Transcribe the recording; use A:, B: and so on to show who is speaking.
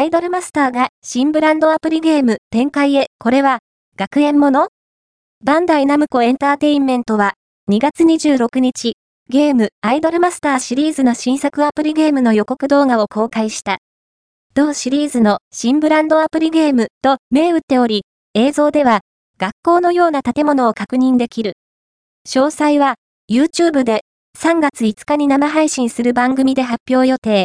A: アイドルマスターが新ブランドアプリゲーム展開へ、これは、学園もの？バンダイナムコエンターテインメントは、2月26日、ゲームアイドルマスターシリーズの新作アプリゲームの予告動画を公開した。同シリーズの新ブランドアプリゲームと銘打っており、映像では学校のような建物を確認できる。詳細は YouTube で3月5日に生配信する番組で発表予定。